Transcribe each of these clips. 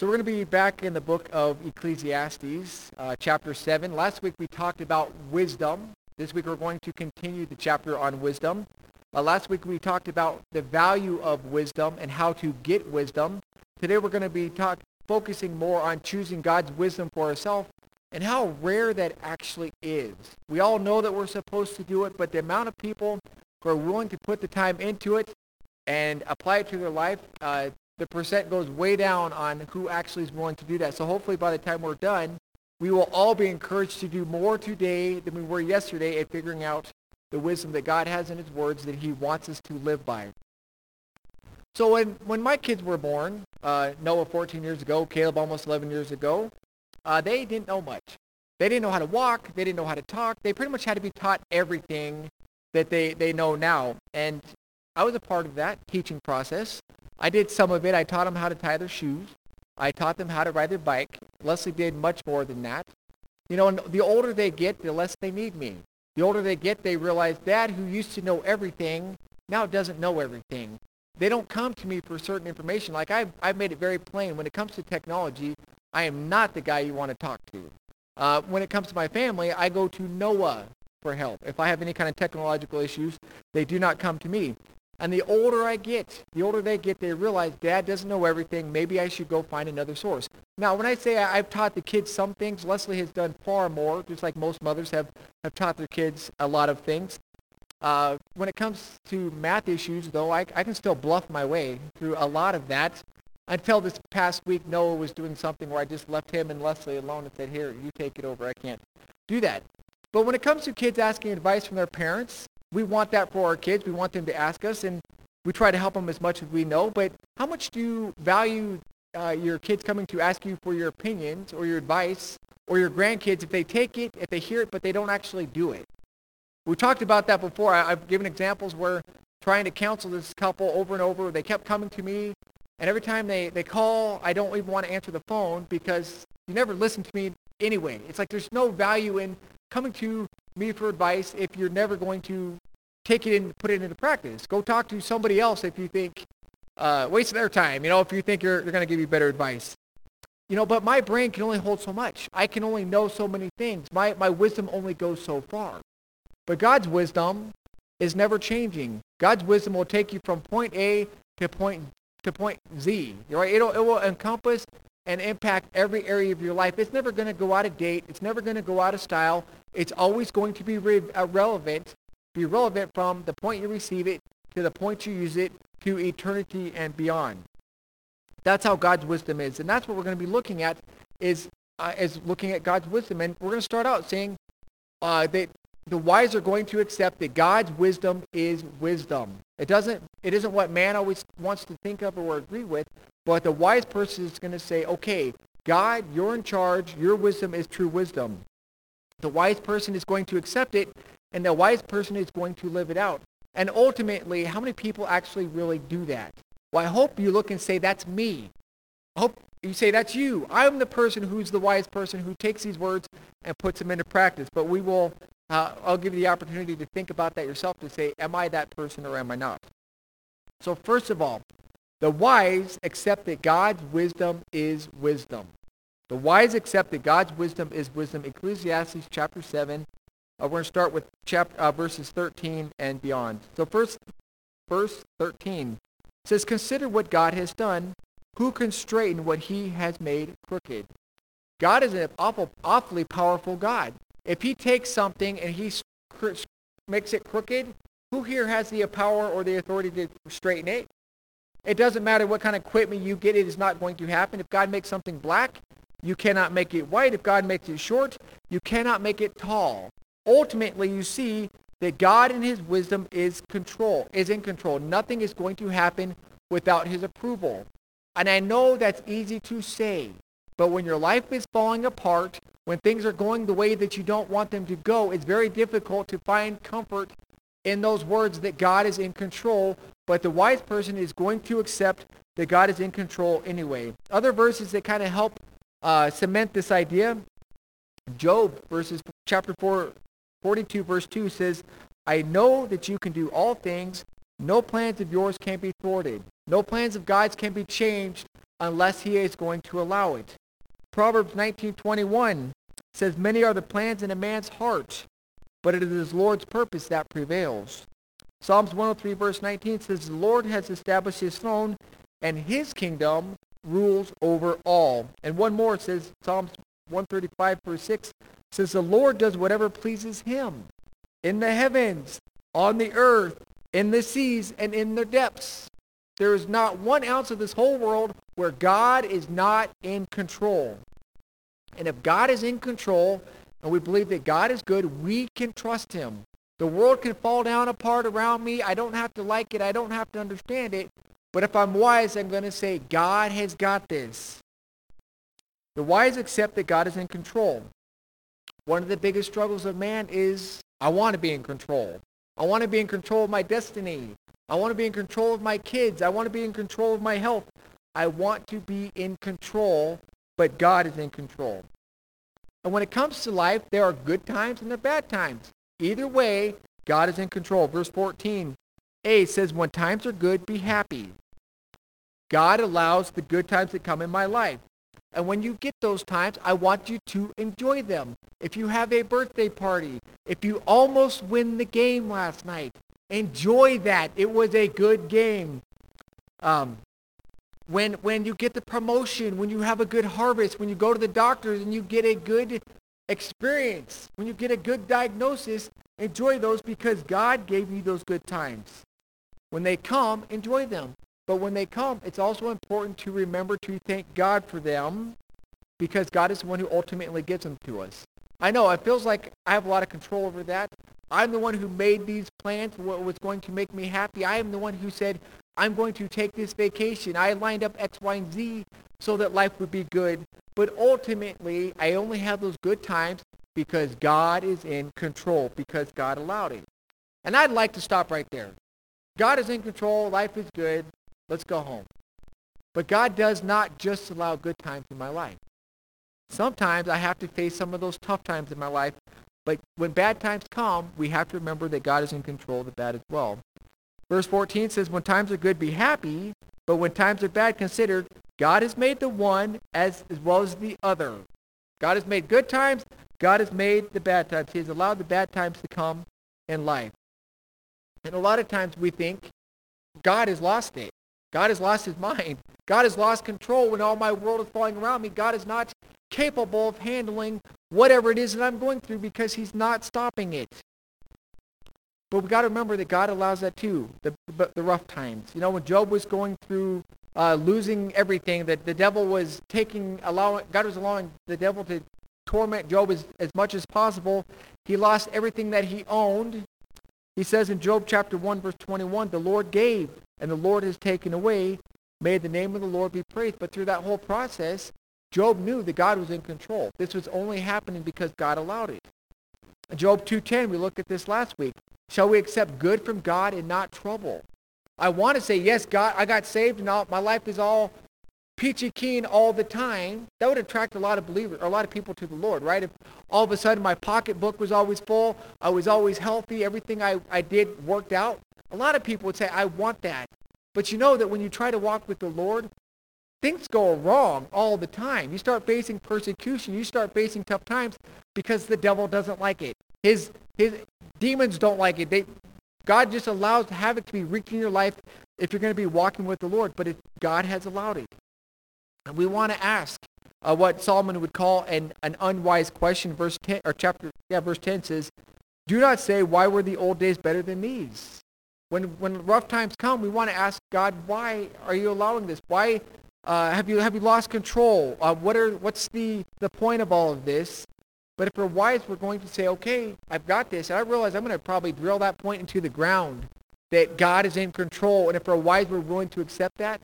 So we're going to be back in the book of Ecclesiastes, uh, chapter 7. Last week we talked about wisdom. This week we're going to continue the chapter on wisdom. Uh, last week we talked about the value of wisdom and how to get wisdom. Today we're going to be talk, focusing more on choosing God's wisdom for ourselves and how rare that actually is. We all know that we're supposed to do it, but the amount of people who are willing to put the time into it and apply it to their life, uh, the percent goes way down on who actually is willing to do that. So hopefully by the time we're done, we will all be encouraged to do more today than we were yesterday at figuring out the wisdom that God has in his words that he wants us to live by. So when, when my kids were born, uh, Noah 14 years ago, Caleb almost 11 years ago, uh, they didn't know much. They didn't know how to walk. They didn't know how to talk. They pretty much had to be taught everything that they, they know now. And I was a part of that teaching process. I did some of it. I taught them how to tie their shoes. I taught them how to ride their bike. Leslie did much more than that. You know, and the older they get, the less they need me. The older they get, they realize Dad, who used to know everything, now doesn't know everything. They don't come to me for certain information. Like I've, I've made it very plain. When it comes to technology, I am not the guy you want to talk to. Uh, when it comes to my family, I go to Noah for help. If I have any kind of technological issues, they do not come to me. And the older I get, the older they get, they realize dad doesn't know everything. Maybe I should go find another source. Now, when I say I, have taught the kids some things, Leslie has done far more, just like most mothers have, have taught their kids a lot of things. Uh, when it comes to math issues, though, I, I can still bluff my way through a lot of that. Until this past week, Noah was doing something where I just left him and Leslie alone and said, here, you take it over. I can't do that. But when it comes to kids asking advice from their parents, we want that for our kids. We want them to ask us, and we try to help them as much as we know. But how much do you value uh, your kids coming to ask you for your opinions or your advice, or your grandkids if they take it, if they hear it, but they don't actually do it? We talked about that before. I, I've given examples where trying to counsel this couple over and over, they kept coming to me, and every time they, they call, I don't even want to answer the phone because you never listen to me anyway. It's like there's no value in coming to me for advice if you're never going to take it and put it into practice. Go talk to somebody else if you think, uh, waste their time, you know, if you think you're, they're going to give you better advice. You know, but my brain can only hold so much. I can only know so many things. My, my wisdom only goes so far. But God's wisdom is never changing. God's wisdom will take you from point A to point to point Z. Right? It'll, it will encompass and impact every area of your life. It's never going to go out of date. It's never going to go out of style. It's always going to be re- uh, relevant, be relevant from the point you receive it to the point you use it to eternity and beyond. That's how God's wisdom is. And that's what we're going to be looking at is, uh, is looking at God's wisdom. And we're going to start out saying uh, that the wise are going to accept that God's wisdom is wisdom. It doesn't it isn't what man always wants to think of or agree with, but the wise person is going to say, "Okay, God, you're in charge. Your wisdom is true wisdom." The wise person is going to accept it, and the wise person is going to live it out. And ultimately, how many people actually really do that? Well, I hope you look and say, that's me. I hope you say, that's you. I'm the person who's the wise person who takes these words and puts them into practice. But we will, uh, I'll give you the opportunity to think about that yourself to say, am I that person or am I not? So first of all, the wise accept that God's wisdom is wisdom. The wise accept that God's wisdom is wisdom. Ecclesiastes chapter 7. Uh, we're going to start with chapter, uh, verses 13 and beyond. So first, verse 13 says, Consider what God has done. Who can straighten what he has made crooked? God is an awful, awfully powerful God. If he takes something and he makes it crooked, who here has the power or the authority to straighten it? It doesn't matter what kind of equipment you get, it is not going to happen. If God makes something black, you cannot make it white. If God makes it short, you cannot make it tall. Ultimately, you see that God in his wisdom is control, is in control. Nothing is going to happen without his approval. And I know that's easy to say, but when your life is falling apart, when things are going the way that you don't want them to go, it's very difficult to find comfort in those words that God is in control, but the wise person is going to accept that God is in control anyway. Other verses that kind of help uh, cement this idea. Job verses chapter 4, 42 verse 2 says, I know that you can do all things. No plans of yours can be thwarted. No plans of God's can be changed unless he is going to allow it. Proverbs 19:21 says, Many are the plans in a man's heart, but it is his Lord's purpose that prevails. Psalms 103 verse 19 says, The Lord has established his throne, and his kingdom rules over all. And one more says, Psalms 135 verse 6 says, The Lord does whatever pleases him in the heavens, on the earth, in the seas, and in the depths. There is not one ounce of this whole world where God is not in control. And if God is in control, and we believe that God is good, we can trust him. The world can fall down apart around me. I don't have to like it. I don't have to understand it. But if I'm wise, I'm going to say, God has got this. The wise accept that God is in control. One of the biggest struggles of man is I want to be in control. I want to be in control of my destiny. I want to be in control of my kids. I want to be in control of my health. I want to be in control, but God is in control. And when it comes to life, there are good times and there are bad times. Either way, God is in control. Verse 14, A says, when times are good, be happy. God allows the good times that come in my life. And when you get those times, I want you to enjoy them. If you have a birthday party, if you almost win the game last night, enjoy that. It was a good game. Um, when, when you get the promotion, when you have a good harvest, when you go to the doctors and you get a good experience, when you get a good diagnosis, enjoy those because God gave you those good times. When they come, enjoy them. But when they come, it's also important to remember to thank God for them because God is the one who ultimately gives them to us. I know it feels like I have a lot of control over that. I'm the one who made these plans, what was going to make me happy. I am the one who said, I'm going to take this vacation. I lined up X, Y, and Z so that life would be good. But ultimately, I only have those good times because God is in control, because God allowed it. And I'd like to stop right there. God is in control. Life is good. Let's go home. But God does not just allow good times in my life. Sometimes I have to face some of those tough times in my life. But when bad times come, we have to remember that God is in control of the bad as well. Verse 14 says, when times are good, be happy. But when times are bad, consider God has made the one as, as well as the other. God has made good times. God has made the bad times. He has allowed the bad times to come in life. And a lot of times we think God has lost it. God has lost his mind. God has lost control when all my world is falling around me. God is not capable of handling whatever it is that I'm going through because he's not stopping it. But we got to remember that God allows that too, the, the rough times. You know, when Job was going through uh, losing everything, that the devil was taking, allowing, God was allowing the devil to torment Job as, as much as possible. He lost everything that he owned. He says in Job chapter 1, verse 21, the Lord gave, and the Lord has taken away. May the name of the Lord be praised. But through that whole process, Job knew that God was in control. This was only happening because God allowed it. Job 2.10, we looked at this last week. Shall we accept good from God and not trouble? I want to say, yes, God, I got saved and all, my life is all peachy keen all the time. That would attract a lot of believers, or a lot of people to the Lord, right? If all of a sudden my pocketbook was always full, I was always healthy, everything I, I did worked out, a lot of people would say, I want that. But you know that when you try to walk with the Lord, things go wrong all the time. You start facing persecution. You start facing tough times because the devil doesn't like it. His, his demons don't like it. They, God just allows havoc to be wreaked in your life if you're going to be walking with the Lord, but it, God has allowed it. And we want to ask uh, what Solomon would call an, an unwise question. Verse 10, or chapter, yeah, verse 10 says, Do not say, why were the old days better than these? When, when rough times come, we want to ask God, why are you allowing this? Why uh, have, you, have you lost control? Uh, what are, what's the, the point of all of this? But if we're wise, we're going to say, okay, I've got this. And I realize I'm going to probably drill that point into the ground, that God is in control. And if we're wise, we're willing to accept that.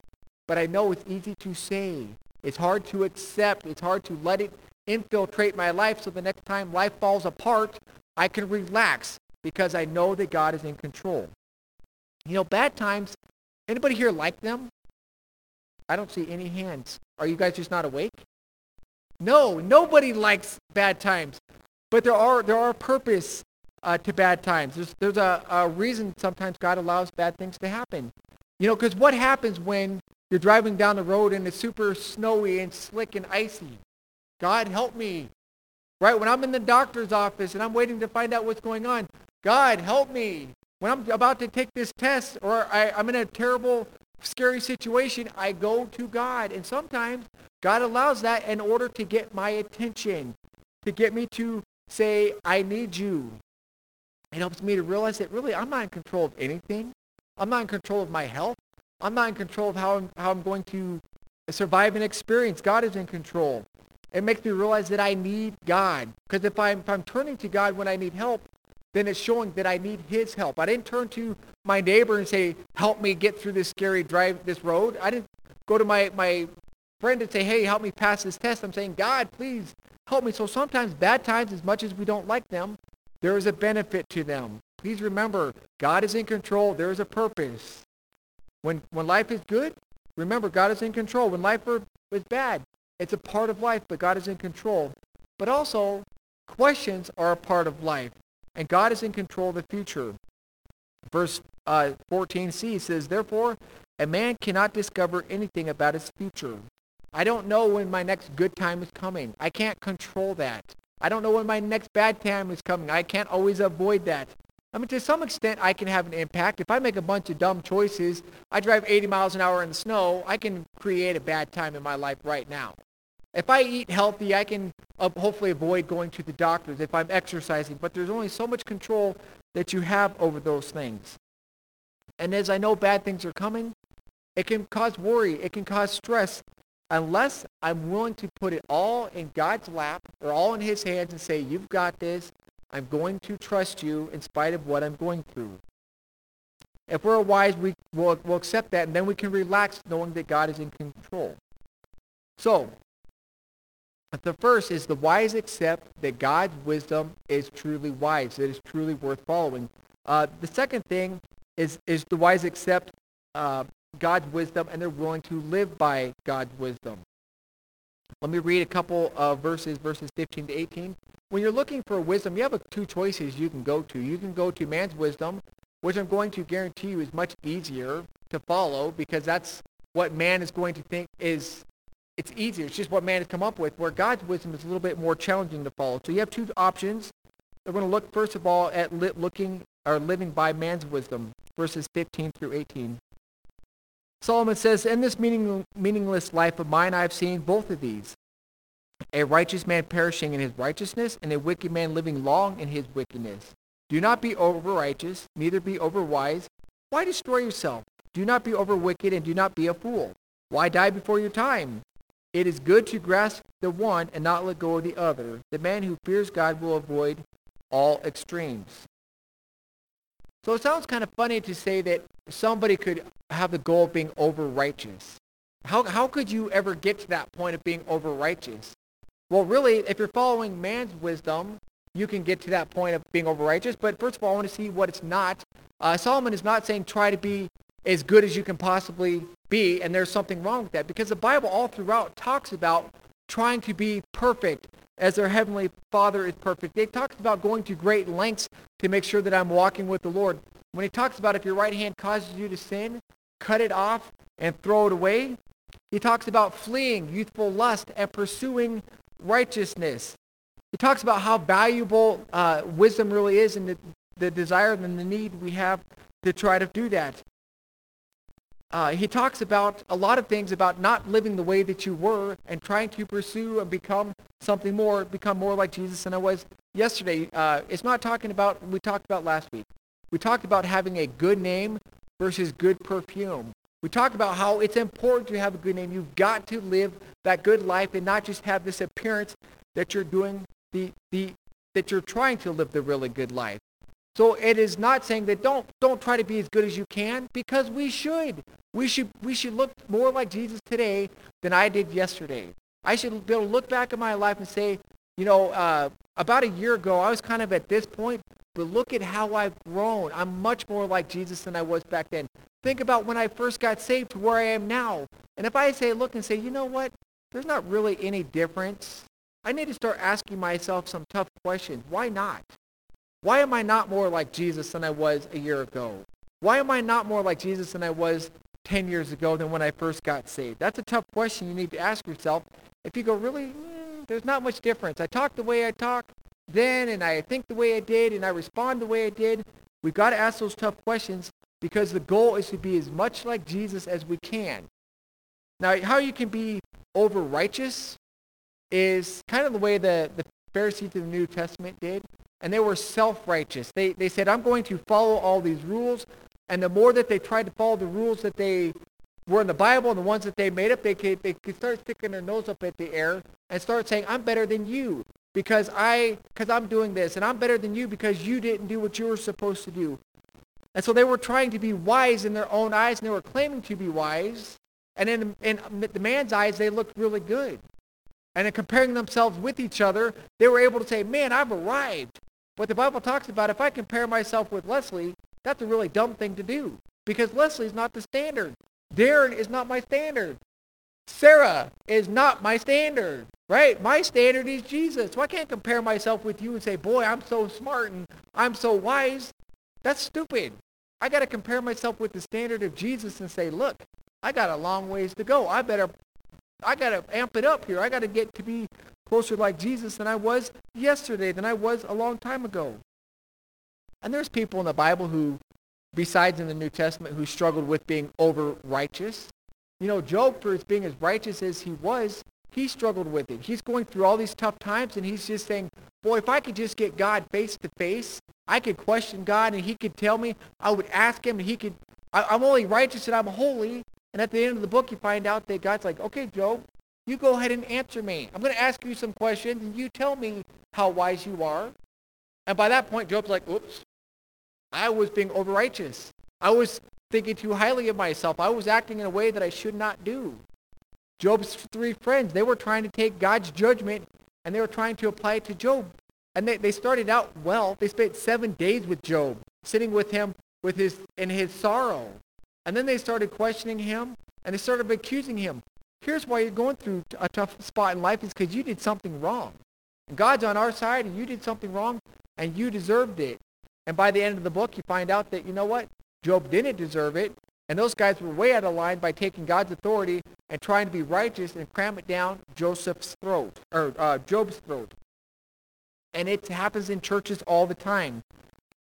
But I know it's easy to say. It's hard to accept. It's hard to let it infiltrate my life so the next time life falls apart, I can relax because I know that God is in control. You know, bad times, anybody here like them? I don't see any hands. Are you guys just not awake? No, nobody likes bad times. But there are there are purpose uh, to bad times. There's there's a, a reason sometimes God allows bad things to happen. You know, because what happens when You're driving down the road and it's super snowy and slick and icy. God, help me. Right? When I'm in the doctor's office and I'm waiting to find out what's going on, God, help me. When I'm about to take this test or I, I'm in a terrible, scary situation, I go to God. And sometimes God allows that in order to get my attention, to get me to say, I need you. It helps me to realize that really I'm not in control of anything. I'm not in control of my health. I'm not in control of how I'm, how I'm going to survive an experience. God is in control. It makes me realize that I need God. Because if I'm, if I'm turning to God when I need help, then it's showing that I need his help. I didn't turn to my neighbor and say, help me get through this scary drive, this road. I didn't go to my, my friend and say, hey, help me pass this test. I'm saying, God, please help me. So sometimes bad times, as much as we don't like them, there is a benefit to them. Please remember, God is in control. There is a purpose. When, when life is good, remember, God is in control. When life is bad, it's a part of life, but God is in control. But also, questions are a part of life, and God is in control of the future. Verse uh, 14c says, Therefore, a man cannot discover anything about his future. I don't know when my next good time is coming. I can't control that. I don't know when my next bad time is coming. I can't always avoid that. I mean, to some extent, I can have an impact. If I make a bunch of dumb choices, I drive 80 miles an hour in the snow, I can create a bad time in my life right now. If I eat healthy, I can hopefully avoid going to the doctors if I'm exercising, but there's only so much control that you have over those things. And as I know bad things are coming, it can cause worry. It can cause stress unless I'm willing to put it all in God's lap or all in his hands and say, you've got this. I'm going to trust you in spite of what I'm going through. If we're wise, we will we'll accept that, and then we can relax knowing that God is in control. So, the first is the wise accept that God's wisdom is truly wise, that is truly worth following. Uh, the second thing is, is the wise accept uh, God's wisdom and they're willing to live by God's wisdom. Let me read a couple of verses, verses 15 to 18. When you're looking for wisdom, you have two choices you can go to. You can go to man's wisdom, which I'm going to guarantee you is much easier to follow because that's what man is going to think is it's easier. It's just what man has come up with, where God's wisdom is a little bit more challenging to follow. So you have two options. We're going to look, first of all, at looking or living by man's wisdom, verses 15 through 18. Solomon says, In this meaning, meaningless life of mine, I have seen both of these. A righteous man perishing in his righteousness, and a wicked man living long in his wickedness. Do not be over righteous, neither be over wise. Why destroy yourself? Do not be over wicked, and do not be a fool. Why die before your time? It is good to grasp the one and not let go of the other. The man who fears God will avoid all extremes. So it sounds kind of funny to say that somebody could have the goal of being over righteous. How, how could you ever get to that point of being over righteous? Well, really, if you're following man's wisdom, you can get to that point of being over righteous. But first of all, I want to see what it's not. Uh, Solomon is not saying try to be as good as you can possibly be, and there's something wrong with that because the Bible all throughout talks about trying to be perfect as their heavenly Father is perfect. It talks about going to great lengths to make sure that I'm walking with the Lord. When he talks about if your right hand causes you to sin, cut it off and throw it away. He talks about fleeing youthful lust and pursuing righteousness. He talks about how valuable uh, wisdom really is and the, the desire and the need we have to try to do that uh, he talks about a lot of things about not living the way that you were and trying to pursue and become something more, become more like Jesus than I was yesterday. Uh, it's not talking about, we talked about last week. We talked about having a good name versus good perfume. We talked about how it's important to have a good name. You've got to live that good life and not just have this appearance that you're doing the, the, that you're trying to live the really good life. So it is not saying that don't don't try to be as good as you can because we should. We should we should look more like Jesus today than I did yesterday. I should be able to look back at my life and say, you know, uh, about a year ago I was kind of at this point, but look at how I've grown. I'm much more like Jesus than I was back then. Think about when I first got saved to where I am now. And if I say look and say, you know what, there's not really any difference. I need to start asking myself some tough questions. Why not? Why am I not more like Jesus than I was a year ago? Why am I not more like Jesus than I was 10 years ago than when I first got saved? That's a tough question you need to ask yourself. If you go, really, mm, there's not much difference. I talk the way I talk then, and I think the way I did, and I respond the way I did. We've got to ask those tough questions because the goal is to be as much like Jesus as we can. Now, how you can be over righteous is kind of the way the, the Pharisees of the New Testament did. And they were self-righteous. They, they said, I'm going to follow all these rules. And the more that they tried to follow the rules that they were in the Bible and the ones that they made up, they could, they could start sticking their nose up at the air and start saying, I'm better than you because I because I'm doing this and I'm better than you because you didn't do what you were supposed to do. And so they were trying to be wise in their own eyes and they were claiming to be wise. And in, in the man's eyes, they looked really good. And in comparing themselves with each other, they were able to say, man, I've arrived. But the Bible talks about if I compare myself with Leslie, that's a really dumb thing to do because Leslie's not the standard. Darren is not my standard. Sarah is not my standard, right? My standard is Jesus. So I can't compare myself with you and say, boy, I'm so smart and I'm so wise. That's stupid. I got to compare myself with the standard of Jesus and say, look, I got a long ways to go. I better, I got to amp it up here. I got to get to be closer like Jesus than I was yesterday, than I was a long time ago. And there's people in the Bible who, besides in the New Testament, who struggled with being over righteous. You know, Job, for being as righteous as he was, he struggled with it. He's going through all these tough times, and he's just saying, boy, if I could just get God face to face, I could question God, and he could tell me. I would ask him, and he could, I, I'm only righteous and I'm holy. And at the end of the book, you find out that God's like, okay, Job, you go ahead and answer me. I'm going to ask you some questions, and you tell me how wise you are. And by that point, Job's like, oops, I was being overrighteous. I was thinking too highly of myself. I was acting in a way that I should not do. Job's three friends, they were trying to take God's judgment and they were trying to apply it to Job. And they, they started out well. They spent seven days with Job, sitting with him with his in his sorrow. And then they started questioning him and they started accusing him. Here's why you're going through a tough spot in life is because you did something wrong. And God's on our side and you did something wrong and you deserved it. And by the end of the book, you find out that, you know what? Job didn't deserve it. And those guys were way out of line by taking God's authority and trying to be righteous and cram it down Joseph's throat, or uh, Job's throat. And it happens in churches all the time.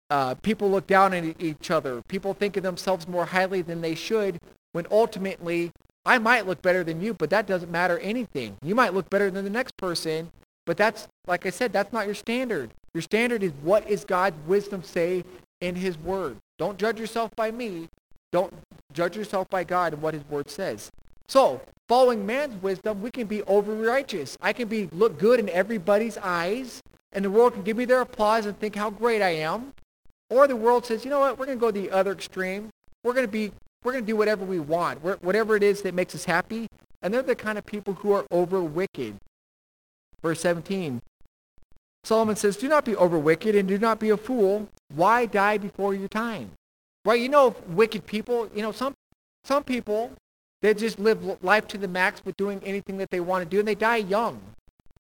Uh, people look down at each other. People think of themselves more highly than they should when ultimately I might look better than you, but that doesn't matter anything. You might look better than the next person, but that's, like I said, that's not your standard. Your standard is what is God's wisdom say in his word. Don't judge yourself by me. Don't judge yourself by God and what his word says. So, following man's wisdom, we can be over righteous. I can be look good in everybody's eyes, and the world can give me their applause and think how great I am. Or the world says, you know what, we're going to go the other extreme. We're going to be, we're going to do whatever we want, we're, whatever it is that makes us happy. And they're the kind of people who are over wicked. Verse 17, Solomon says, do not be over wicked and do not be a fool. Why die before your time? Right? You know, wicked people, you know, some, some people, they just live life to the max with doing anything that they want to do, and they die young.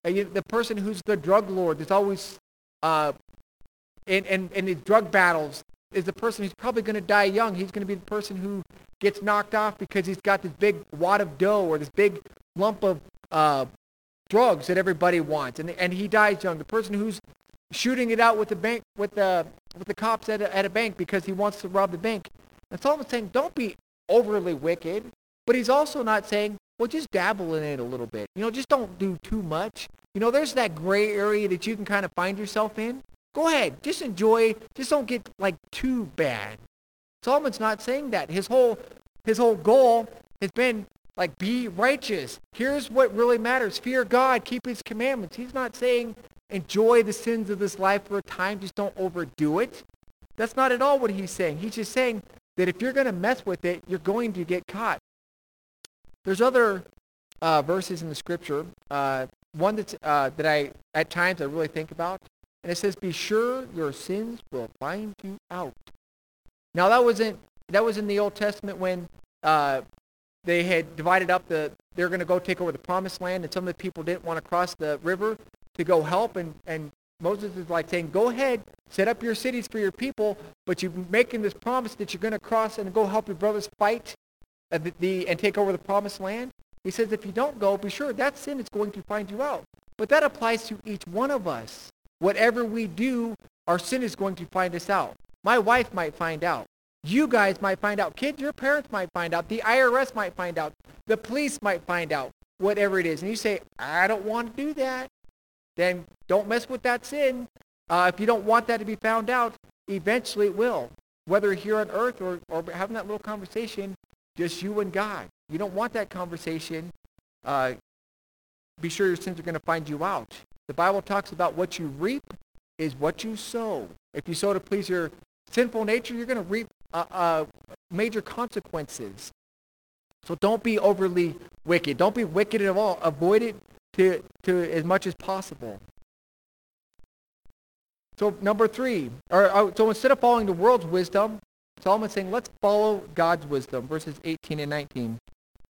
And The person who's the drug lord that's always uh, in, in, in these drug battles is the person who's probably going to die young. He's going to be the person who gets knocked off because he's got this big wad of dough or this big lump of uh, drugs that everybody wants, and, and he dies young. The person who's shooting it out with the bank with the with the cops at a, at a bank because he wants to rob the bank. And Solomon's saying, don't be overly wicked, but he's also not saying, well, just dabble in it a little bit. You know, just don't do too much. You know, there's that gray area that you can kind of find yourself in. Go ahead. Just enjoy. Just don't get like too bad. Solomon's not saying that. His whole his whole goal has been like be righteous. Here's what really matters. Fear God, keep his commandments. He's not saying enjoy the sins of this life for a time, just don't overdo it. That's not at all what he's saying. He's just saying that if you're going to mess with it, you're going to get caught. There's other uh, verses in the scripture. Uh, one that's, uh, that I, at times, I really think about. And it says, be sure your sins will find you out. Now, that wasn't, that was in the Old Testament when uh, they had divided up the, they're going to go take over the promised land, and some of the people didn't want to cross the river to go help. And, and Moses is like saying, go ahead, set up your cities for your people, but you're making this promise that you're going to cross and go help your brothers fight uh, the, the, and take over the promised land? He says if you don't go, be sure that sin is going to find you out. But that applies to each one of us. Whatever we do, our sin is going to find us out. My wife might find out. You guys might find out. Kids, your parents might find out. The IRS might find out. The police might find out. Whatever it is. And you say, I don't want to do that. Then don't mess with that sin. Uh, if you don't want that to be found out, eventually it will. Whether here on earth or, or having that little conversation, just you and God. You don't want that conversation. Uh, be sure your sins are going to find you out. The Bible talks about what you reap is what you sow. If you sow to please your sinful nature, you're going to reap uh, uh, major consequences. So don't be overly wicked. Don't be wicked at all. Avoid it to, to as much as possible. So number three, or, uh, so instead of following the world's wisdom, Solomon's saying, let's follow God's wisdom, verses 18 and 19.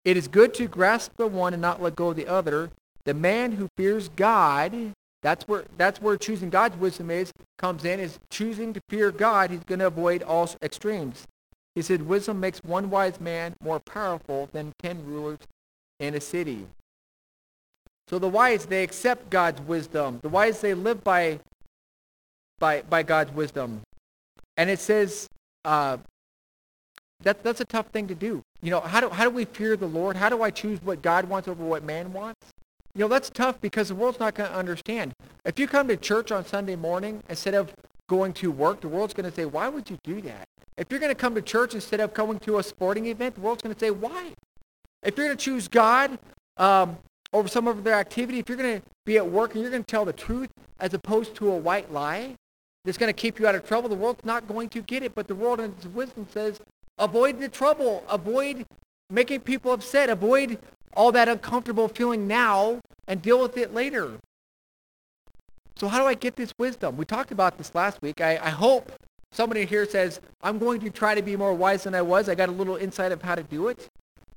It is good to grasp the one and not let go of the other. The man who fears God, that's where, that's where choosing God's wisdom is, comes in, is choosing to fear God. He's going to avoid all extremes. He said, wisdom makes one wise man more powerful than ten rulers in a city. So the wise, they accept God's wisdom. The wise, they live by, by, by God's wisdom. And it says uh, that, that's a tough thing to do. You know, how do, how do we fear the Lord? How do I choose what God wants over what man wants? You know, that's tough because the world's not going to understand. If you come to church on Sunday morning instead of going to work, the world's going to say, why would you do that? If you're going to come to church instead of going to a sporting event, the world's going to say, why? If you're going to choose God um, over some of their activity, if you're going to be at work and you're going to tell the truth as opposed to a white lie that's going to keep you out of trouble, the world's not going to get it. But the world in its wisdom says, avoid the trouble, avoid making people upset, avoid all that uncomfortable feeling now and deal with it later. So how do I get this wisdom? We talked about this last week. I, I hope somebody here says, I'm going to try to be more wise than I was. I got a little insight of how to do it.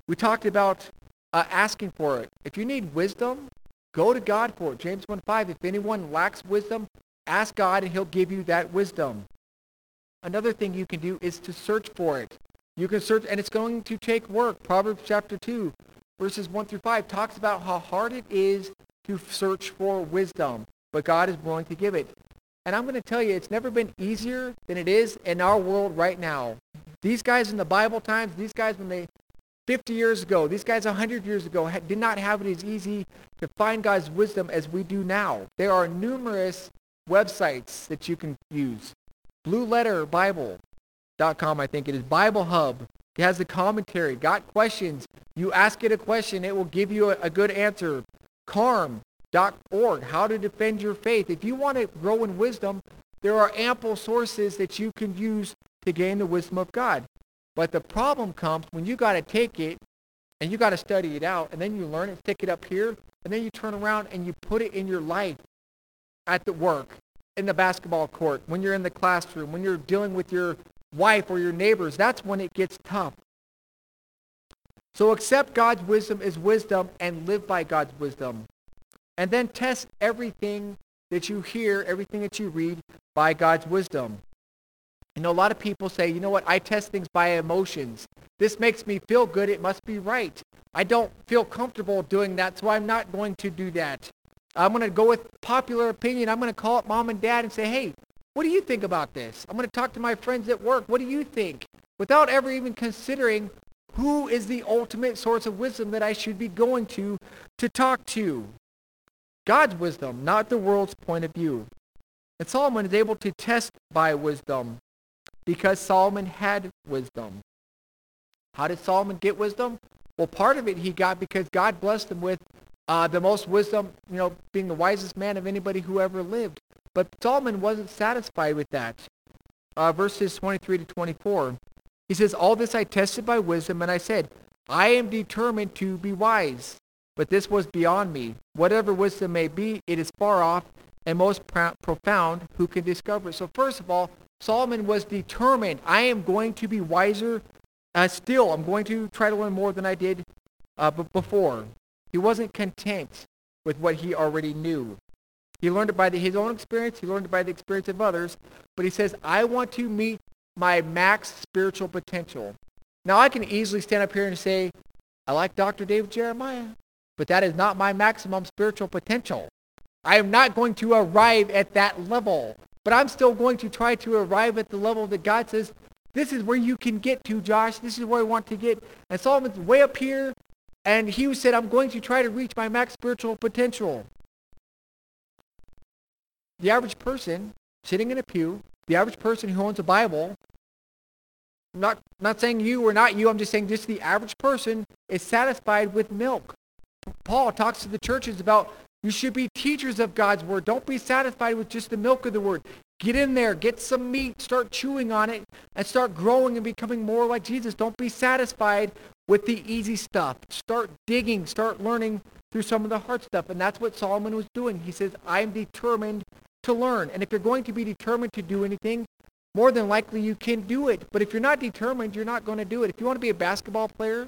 We talked about uh, asking for it. If you need wisdom, go to God for it. James 1.5, if anyone lacks wisdom, ask God and he'll give you that wisdom. Another thing you can do is to search for it. You can search, and it's going to take work. Proverbs chapter 2, verses 1 through 5 talks about how hard it is to search for wisdom, but God is willing to give it. And I'm going to tell you, it's never been easier than it is in our world right now. These guys in the Bible times, these guys when they 50 years ago, these guys 100 years ago did not have it as easy to find God's wisdom as we do now. There are numerous websites that you can use. Blue Letter Bible.com, I think it is. Bible Hub. It has the commentary. Got questions. You ask it a question, it will give you a, a good answer. Carm.org, how to defend your faith. If you want to grow in wisdom, there are ample sources that you can use to gain the wisdom of God. But the problem comes when you got to take it and you got to study it out and then you learn it, stick it up here, and then you turn around and you put it in your life at the work, in the basketball court, when you're in the classroom, when you're dealing with your wife or your neighbors. That's when it gets tough. So accept God's wisdom as wisdom and live by God's wisdom. And then test everything that you hear, everything that you read by God's wisdom. You know, a lot of people say, you know what, I test things by emotions. This makes me feel good. It must be right. I don't feel comfortable doing that, so I'm not going to do that. I'm going to go with popular opinion. I'm going to call up mom and dad and say, hey, what do you think about this? I'm going to talk to my friends at work. What do you think? Without ever even considering who is the ultimate source of wisdom that I should be going to to talk to. God's wisdom, not the world's point of view. And Solomon is able to test by wisdom because Solomon had wisdom. How did Solomon get wisdom? Well, part of it he got because God blessed him with uh, the most wisdom, you know, being the wisest man of anybody who ever lived. But Solomon wasn't satisfied with that. Uh, verses 23 to 24. He says, All this I tested by wisdom, and I said, I am determined to be wise. But this was beyond me. Whatever wisdom may be, it is far off and most pro- profound. Who can discover it? So first of all, Solomon was determined. I am going to be wiser uh, still. I'm going to try to learn more than I did uh, before. He wasn't content with what he already knew. He learned it by the, his own experience. He learned it by the experience of others. But he says, I want to meet my max spiritual potential. Now, I can easily stand up here and say, I like Dr. David Jeremiah, but that is not my maximum spiritual potential. I am not going to arrive at that level, but I'm still going to try to arrive at the level that God says, this is where you can get to, Josh. This is where I want to get. And Solomon's way up here, and he said, I'm going to try to reach my max spiritual potential. The average person sitting in a pew, the average person who owns a Bible, not, not saying you or not you, I'm just saying just the average person is satisfied with milk. Paul talks to the churches about you should be teachers of God's word. Don't be satisfied with just the milk of the word. Get in there, get some meat, start chewing on it, and start growing and becoming more like Jesus. Don't be satisfied with the easy stuff. Start digging, start learning through some of the hard stuff. And that's what Solomon was doing. He says, I'm determined to learn. And if you're going to be determined to do anything, more than likely you can do it. But if you're not determined, you're not going to do it. If you want to be a basketball player,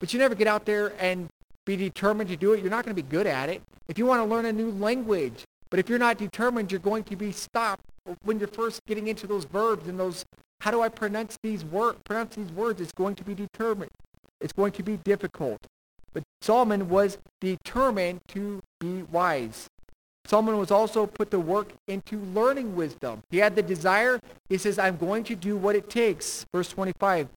but you never get out there and be determined to do it, you're not going to be good at it. If you want to learn a new language, but if you're not determined, you're going to be stopped when you're first getting into those verbs and those, how do I pronounce these, word, pronounce these words? It's going to be determined. It's going to be difficult. But Solomon was determined to be wise. Solomon was also put to work into learning wisdom. He had the desire. He says, I'm going to do what it takes. Verse 25.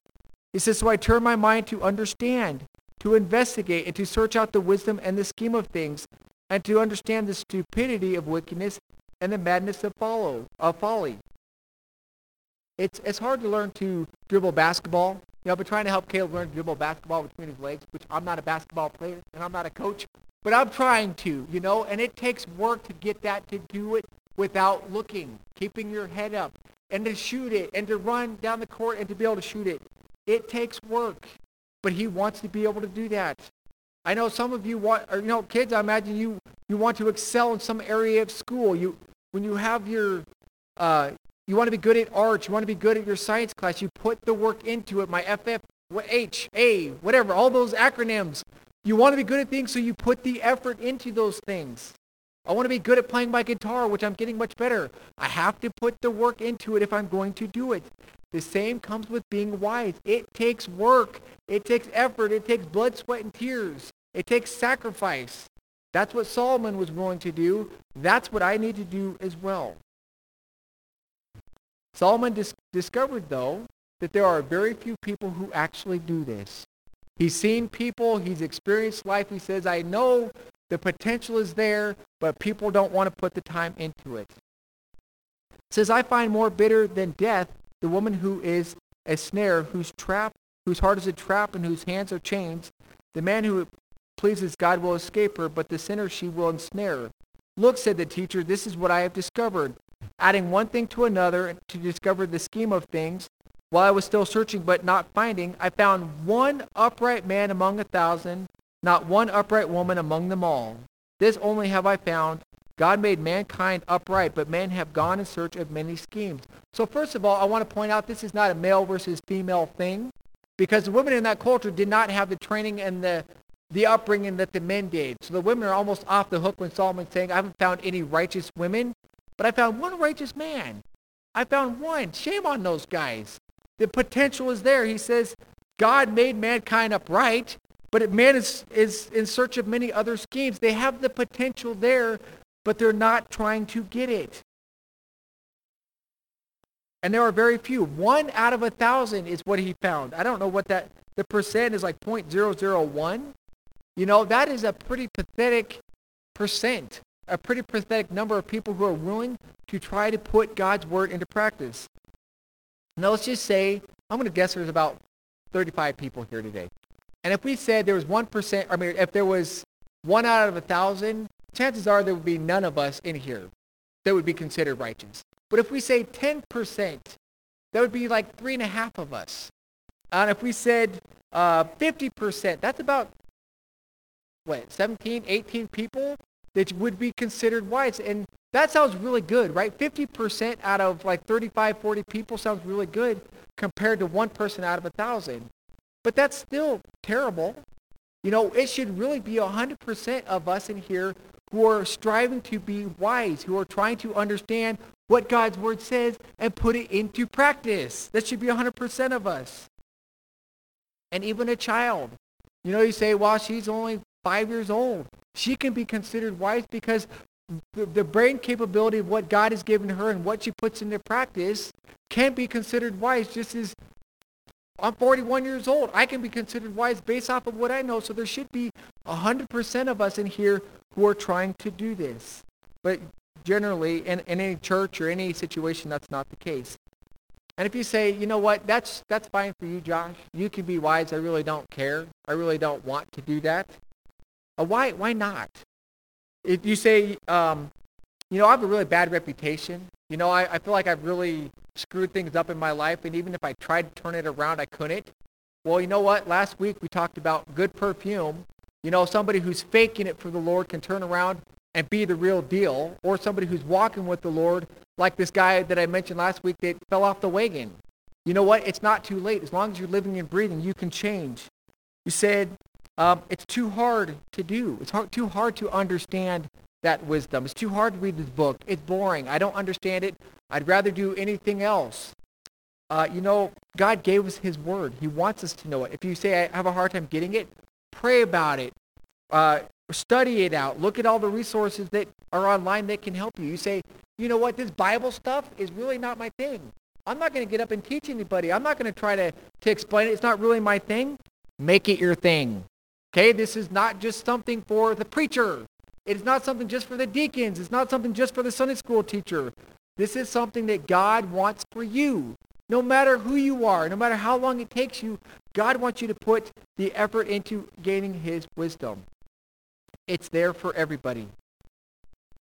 He says, so I turn my mind to understand, to investigate, and to search out the wisdom and the scheme of things, and to understand the stupidity of wickedness and the madness of, follow, of folly. It's, it's hard to learn to dribble basketball. You know, I've been trying to help Caleb learn to dribble basketball between his legs, which I'm not a basketball player, and I'm not a coach, but I'm trying to, you know, and it takes work to get that to do it without looking, keeping your head up, and to shoot it, and to run down the court and to be able to shoot it. It takes work, but he wants to be able to do that. I know some of you want, or, you know, kids, I imagine you, you want to excel in some area of school. You, when you have your, uh, you want to be good at art, you want to be good at your science class, you put the work into it, my FF, H, A, whatever, all those acronyms. You want to be good at things, so you put the effort into those things. I want to be good at playing my guitar, which I'm getting much better. I have to put the work into it if I'm going to do it. The same comes with being wise. It takes work. It takes effort. It takes blood, sweat, and tears. It takes sacrifice. That's what Solomon was willing to do. That's what I need to do as well. Solomon dis- discovered, though, that there are very few people who actually do this. He's seen people, he's experienced life. He says, I know the potential is there, but people don't want to put the time into it. says, I find more bitter than death the woman who is a snare, whose trap, whose heart is a trap, and whose hands are chains. The man who pleases God will escape her, but the sinner she will ensnare. Look, said the teacher, this is what I have discovered. Adding one thing to another to discover the scheme of things, while I was still searching but not finding, I found one upright man among a thousand, not one upright woman among them all. This only have I found. God made mankind upright, but men have gone in search of many schemes. So first of all, I want to point out this is not a male versus female thing, because the women in that culture did not have the training and the, the upbringing that the men did. So the women are almost off the hook when Solomon's saying, I haven't found any righteous women, but I found one righteous man. I found one. Shame on those guys. The potential is there. He says, God made mankind upright, but man is, is in search of many other schemes. They have the potential there, but they're not trying to get it. And there are very few. One out of a thousand is what he found. I don't know what that, the percent is like 0.001. You know, that is a pretty pathetic percent, a pretty pathetic number of people who are willing to try to put God's word into practice. Now let's just say, I'm going to guess there's about 35 people here today. And if we said there was 1%, I mean, if there was one out of a thousand, chances are there would be none of us in here that would be considered righteous. But if we say 10%, that would be like three and a half of us. And if we said uh, 50%, that's about, what, 17, 18 people that would be considered wise. And that sounds really good, right? 50% out of like 35, 40 people sounds really good compared to one person out of a thousand. But that's still terrible. You know, it should really be 100% of us in here who are striving to be wise, who are trying to understand what God's word says and put it into practice. That should be 100% of us. and even a child. You know, you say, well, she's only five years old. She can be considered wise because the, the brain capability of what God has given her and what she puts into practice can't be considered wise just as I'm 41 years old. I can be considered wise based off of what I know. So there should be 100% of us in here who are trying to do this. But generally, in, in any church or any situation, that's not the case. And if you say, you know what, that's, that's fine for you, Josh. You can be wise. I really don't care. I really don't want to do that. Uh, why, why not? If you say, um, you know, I have a really bad reputation. You know, I, I feel like I've really screwed things up in my life, and even if I tried to turn it around, I couldn't. Well, you know what? Last week we talked about good perfume. You know, somebody who's faking it for the Lord can turn around and be the real deal, or somebody who's walking with the Lord, like this guy that I mentioned last week that fell off the wagon. You know what? It's not too late. As long as you're living and breathing, you can change. You said um, it's too hard to do. It's hard, too hard to understand that wisdom. It's too hard to read this book. It's boring. I don't understand it. I'd rather do anything else. Uh, you know, God gave us his word. He wants us to know it. If you say, I have a hard time getting it, pray about it. Uh, study it out. Look at all the resources that are online that can help you. You say, you know what, this Bible stuff is really not my thing. I'm not going to get up and teach anybody. I'm not going to try to, to explain it. It's not really my thing. Make it your thing. Okay, this is not just something for the preacher. It is not something just for the deacons. It's not something just for the Sunday school teacher. This is something that God wants for you. No matter who you are, no matter how long it takes you, God wants you to put the effort into gaining his wisdom. It's there for everybody.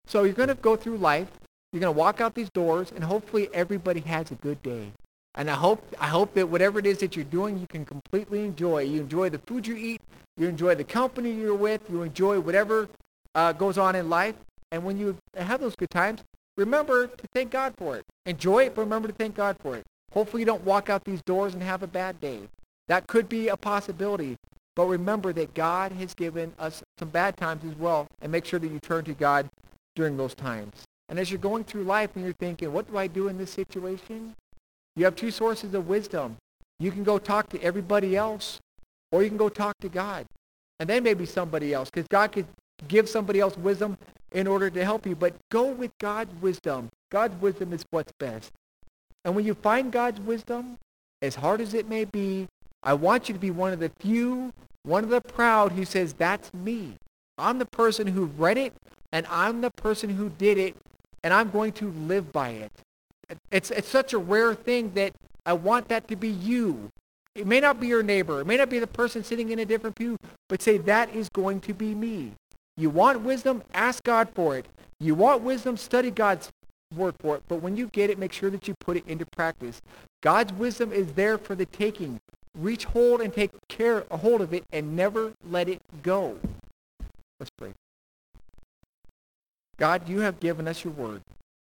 So you're going to go through life. You're going to walk out these doors, and hopefully everybody has a good day. And I hope, I hope that whatever it is that you're doing, you can completely enjoy. You enjoy the food you eat. You enjoy the company you're with. You enjoy whatever uh, goes on in life. And when you have those good times, remember to thank God for it. Enjoy it, but remember to thank God for it. Hopefully you don't walk out these doors and have a bad day. That could be a possibility. But remember that God has given us some bad times as well. And make sure that you turn to God during those times. And as you're going through life and you're thinking, what do I do in this situation? You have two sources of wisdom. You can go talk to everybody else, or you can go talk to God. And then maybe somebody else, because God could give somebody else wisdom in order to help you. But go with God's wisdom. God's wisdom is what's best. And when you find God's wisdom, as hard as it may be, I want you to be one of the few, one of the proud who says, that's me. I'm the person who read it, and I'm the person who did it, and I'm going to live by it. It's, it's such a rare thing that I want that to be you. It may not be your neighbor. It may not be the person sitting in a different pew, but say, that is going to be me. You want wisdom? Ask God for it. You want wisdom? Study God's word for it. But when you get it, make sure that you put it into practice. God's wisdom is there for the taking. Reach hold and take care a hold of it and never let it go. Let's pray. God, you have given us your word.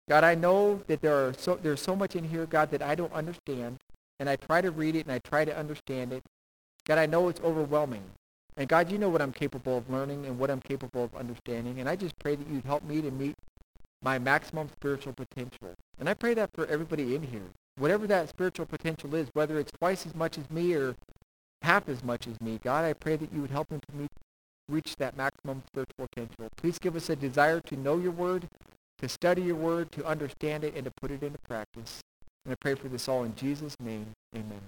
God, I know that there are so there's so much in here, God, that I don't understand. And I try to read it and I try to understand it. God, I know it's overwhelming. And God, you know what I'm capable of learning and what I'm capable of understanding. And I just pray that you'd help me to meet my maximum spiritual potential. And I pray that for everybody in here. Whatever that spiritual potential is, whether it's twice as much as me or half as much as me, God, I pray that you would help them to meet, reach that maximum spiritual potential. Please give us a desire to know your word, to study your word, to understand it, and to put it into practice. And I pray for this all in Jesus' name. Amen.